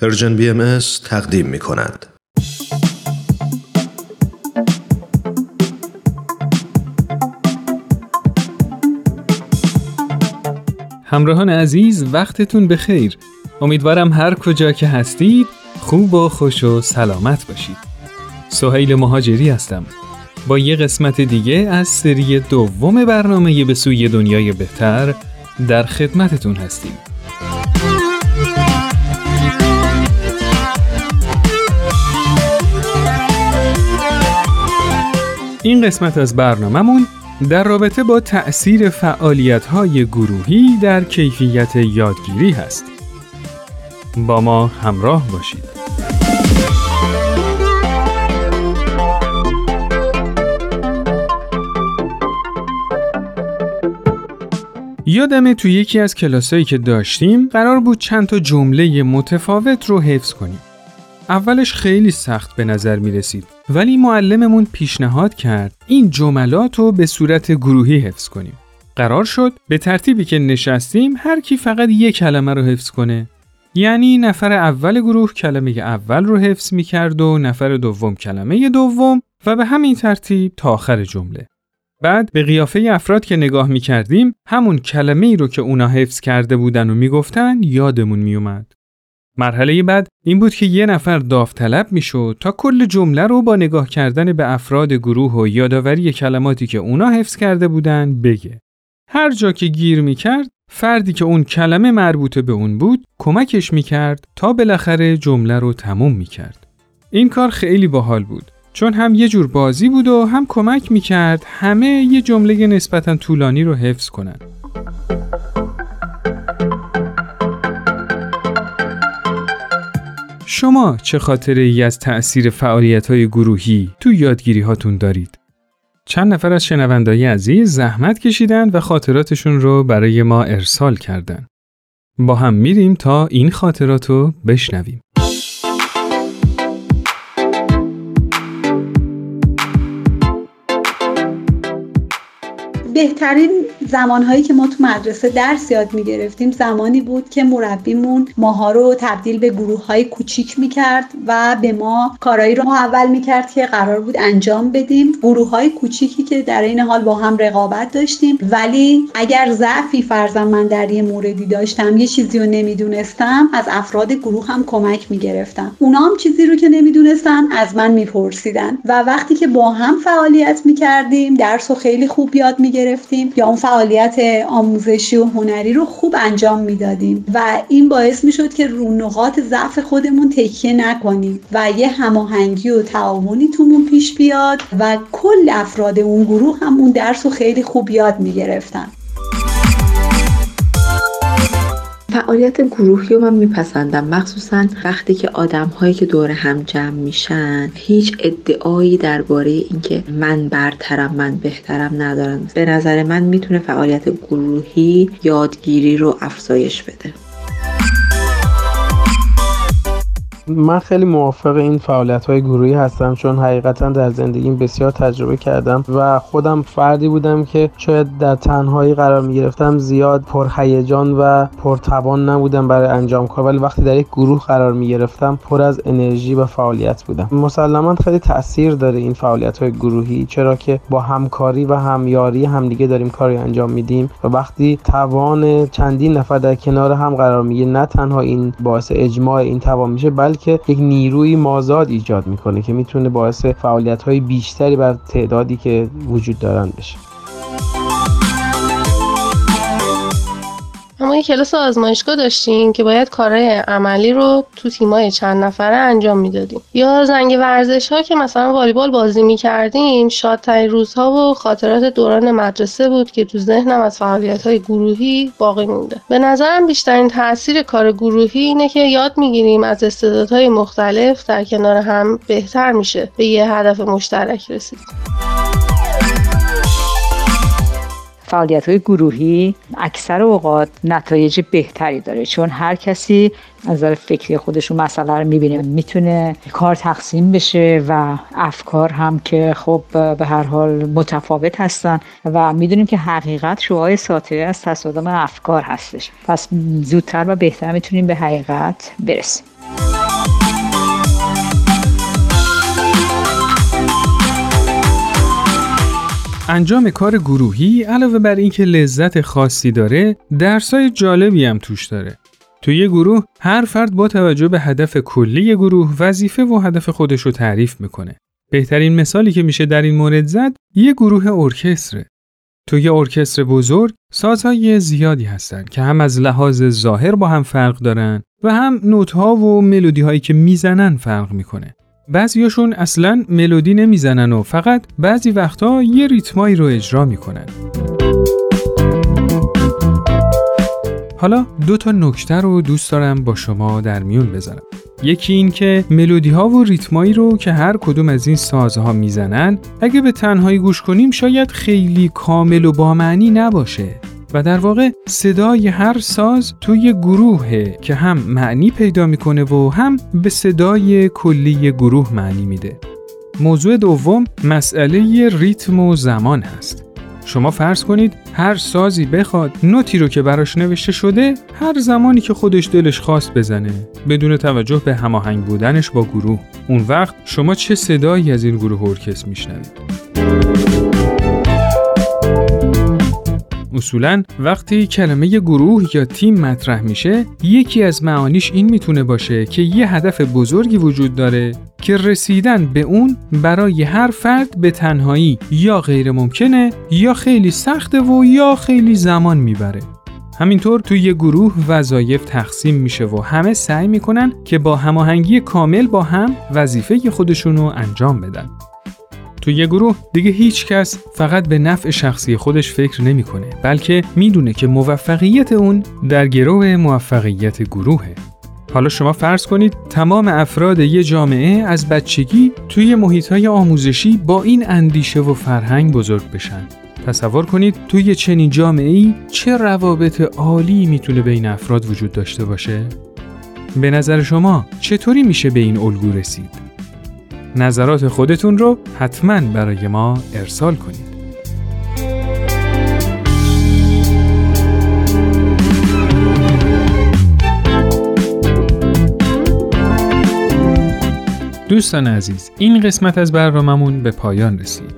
پرژن بی ام تقدیم می کند. همراهان عزیز وقتتون بخیر. امیدوارم هر کجا که هستید خوب و خوش و سلامت باشید. سهیل مهاجری هستم. با یه قسمت دیگه از سری دوم برنامه به سوی دنیای بهتر در خدمتتون هستیم. این قسمت از برنامهمون در رابطه با تأثیر فعالیت های گروهی در کیفیت یادگیری هست. با ما همراه باشید. یادمه توی یکی از کلاسایی که داشتیم قرار بود چند تا جمله متفاوت رو حفظ کنیم. اولش خیلی سخت به نظر می رسید ولی معلممون پیشنهاد کرد این جملات رو به صورت گروهی حفظ کنیم. قرار شد به ترتیبی که نشستیم هر کی فقط یک کلمه رو حفظ کنه. یعنی نفر اول گروه کلمه اول رو حفظ می کرد و نفر دوم کلمه دوم و به همین ترتیب تا آخر جمله. بعد به قیافه افراد که نگاه می کردیم همون کلمه ای رو که اونا حفظ کرده بودن و می‌گفتن یادمون می اومد. مرحله بعد این بود که یه نفر داوطلب می‌شد تا کل جمله رو با نگاه کردن به افراد گروه و یادآوری کلماتی که اونا حفظ کرده بودن بگه. هر جا که گیر می‌کرد فردی که اون کلمه مربوط به اون بود کمکش می‌کرد تا بالاخره جمله رو تموم می‌کرد. این کار خیلی باحال بود چون هم یه جور بازی بود و هم کمک می‌کرد همه یه جمله نسبتا طولانی رو حفظ کنند. شما چه خاطره ای از تأثیر فعالیت های گروهی تو یادگیری هاتون دارید؟ چند نفر از شنوندای عزیز زحمت کشیدن و خاطراتشون رو برای ما ارسال کردن. با هم میریم تا این خاطرات رو بشنویم. بهترین زمانهایی که ما تو مدرسه درس یاد می‌گرفتیم زمانی بود که مربیمون ماها رو تبدیل به گروه های کوچیک می‌کرد و به ما کارایی رو محول می‌کرد که قرار بود انجام بدیم. گروه های کوچیکی که در این حال با هم رقابت داشتیم. ولی اگر ضعفی فرضاً من در یه موردی داشتم یه چیزی رو نمی‌دونستم از افراد گروه هم کمک می‌گرفتم. اونا هم چیزی رو که نمی‌دونستن از من میپرسیدن. و وقتی که با هم فعالیت می‌کردیم درس رو خیلی خوب یاد می‌گرفتیم. یا اون فعالیت آموزشی و هنری رو خوب انجام می‌دادیم. و این باعث می‌شد که رو نقاط ضعف خودمون تکیه نکنیم و یه هماهنگی و تعاونی تومون پیش بیاد و کل افراد اون گروه هم اون درس رو خیلی خوب یاد می‌گرفتن. فعالیت گروهی رو من میپسندم. مخصوصا وقتی که آدم هایی که دور هم جمع میشن هیچ ادعایی درباره اینکه من برترم من بهترم ندارن. به نظر من می‌تونه فعالیت گروهی یادگیری رو افزایش بده. من خیلی موافق این فعالیت های گروهی هستم چون حقیقتا در زندگیم بسیار تجربه کردم و خودم فردی بودم که شاید در تنهایی قرار می گرفتم زیاد پرهیجان و پرتوان نبودم برای انجام کار ولی وقتی در یک گروه قرار می گرفتم پر از انرژی و فعالیت بودم. مسلما خیلی تاثیر داره این فعالیت های گروهی چرا که با همکاری و همیاری همدیگه داریم کاری انجام میدیم و وقتی توان چندین نفر در کنار هم قرار می‌گیره نه تنها این باعث اجماع این توان میشه بلکه که یک نیروی مازاد ایجاد می‌کنه که می‌تونه باعث فعالیت های بیشتری بر تعدادی که وجود دارن بشه. ما یه کلاس آزمایشگاه داشتیم که باید کارهای عملی رو تو تیمای چند نفره انجام می‌دادیم. یا زنگ ورزش ها که مثلا والیبال بازی می‌کردیم شادترین روزها و خاطرات دوران مدرسه بود که تو ذهنم از فعالیت های گروهی باقی مونده. به نظرم بیشترین تاثیر کار گروهی اینه که یاد می‌گیریم از استعدادهای مختلف در کنار هم بهتر میشه به یه هدف مشترک رسید فعالیت های گروهی اکثر اوقات نتایج بهتری داره چون هر کسی از نظر فکری خودش مسئله رو می‌بینه می‌تونه کار تقسیم بشه و افکار هم که خب به هر حال متفاوت هستن و می‌دونیم که حقیقت شعای ساطعه از تصادم افکار هستش. پس زودتر و بهتر می‌تونیم به حقیقت برسیم. انجام کار گروهی علاوه بر اینکه لذت خاصی داره درسای جالبی هم توش داره. توی یه گروه هر فرد با توجه به هدف کلی گروه وظیفه و هدف خودش رو تعریف می‌کنه. بهترین مثالی که میشه در این مورد زد یه گروه ارکستره. توی یه ارکستر بزرگ سازهای زیادی هستن که هم از لحاظ ظاهر با هم فرق دارن و هم نوت‌ها و ملودی هایی که می‌زنن فرق می‌کنه. بعضیاشون اصلا ملودی نمی‌زنن و فقط بعضی وقتا یه ریتمایی رو اجرا می‌کنن. حالا دو تا نکته رو دوست دارم با شما در میون بذارم. یکی این که ملودی ها و ریتمایی رو که هر کدوم از این سازها می‌زنن اگه به تنهایی گوش کنیم شاید خیلی کامل و با معنی نباشه و در واقع صدای هر ساز توی گروهه که هم معنی پیدا می‌کنه و هم به صدای کلی گروه معنی میده. موضوع دوم مسئله ریتم و زمان هست. شما فرض کنید هر سازی بخواد نوتی رو که براش نوشته شده هر زمانی که خودش دلش خواست بزنه بدون توجه به هماهنگ بودنش با گروه اون وقت شما چه صدایی از این گروه ارکستر میشنوید اصولا وقتی کلمه گروه یا تیم مطرح میشه یکی از معانیش این می‌تونه باشه که یه هدف بزرگی وجود داره که رسیدن به اون برای هر فرد به تنهایی یا غیر ممکنه یا خیلی سخته و یا خیلی زمان می‌بره همینطور توی یه گروه وظایف تقسیم میشه و همه سعی می‌کنن که با هماهنگی کامل با هم وظیفه خودشونو انجام بدن. تو یه گروه دیگه هیچ کس فقط به نفع شخصی خودش فکر نمی‌کنه بلکه می‌دونه که موفقیت اون در گروه موفقیت گروهه. حالا شما فرض کنید تمام افراد یه جامعه از بچگی توی محیط آموزشی با این اندیشه و فرهنگ بزرگ بشن. تصور کنید توی چنین جامعه ای چه روابط عالی می‌تونه بین افراد وجود داشته باشه؟ به نظر شما چطوری میشه به این الگو رسید؟ نظرات خودتون رو حتما برای ما ارسال کنید. دوستان عزیز این قسمت از برنامهمون به پایان رسید.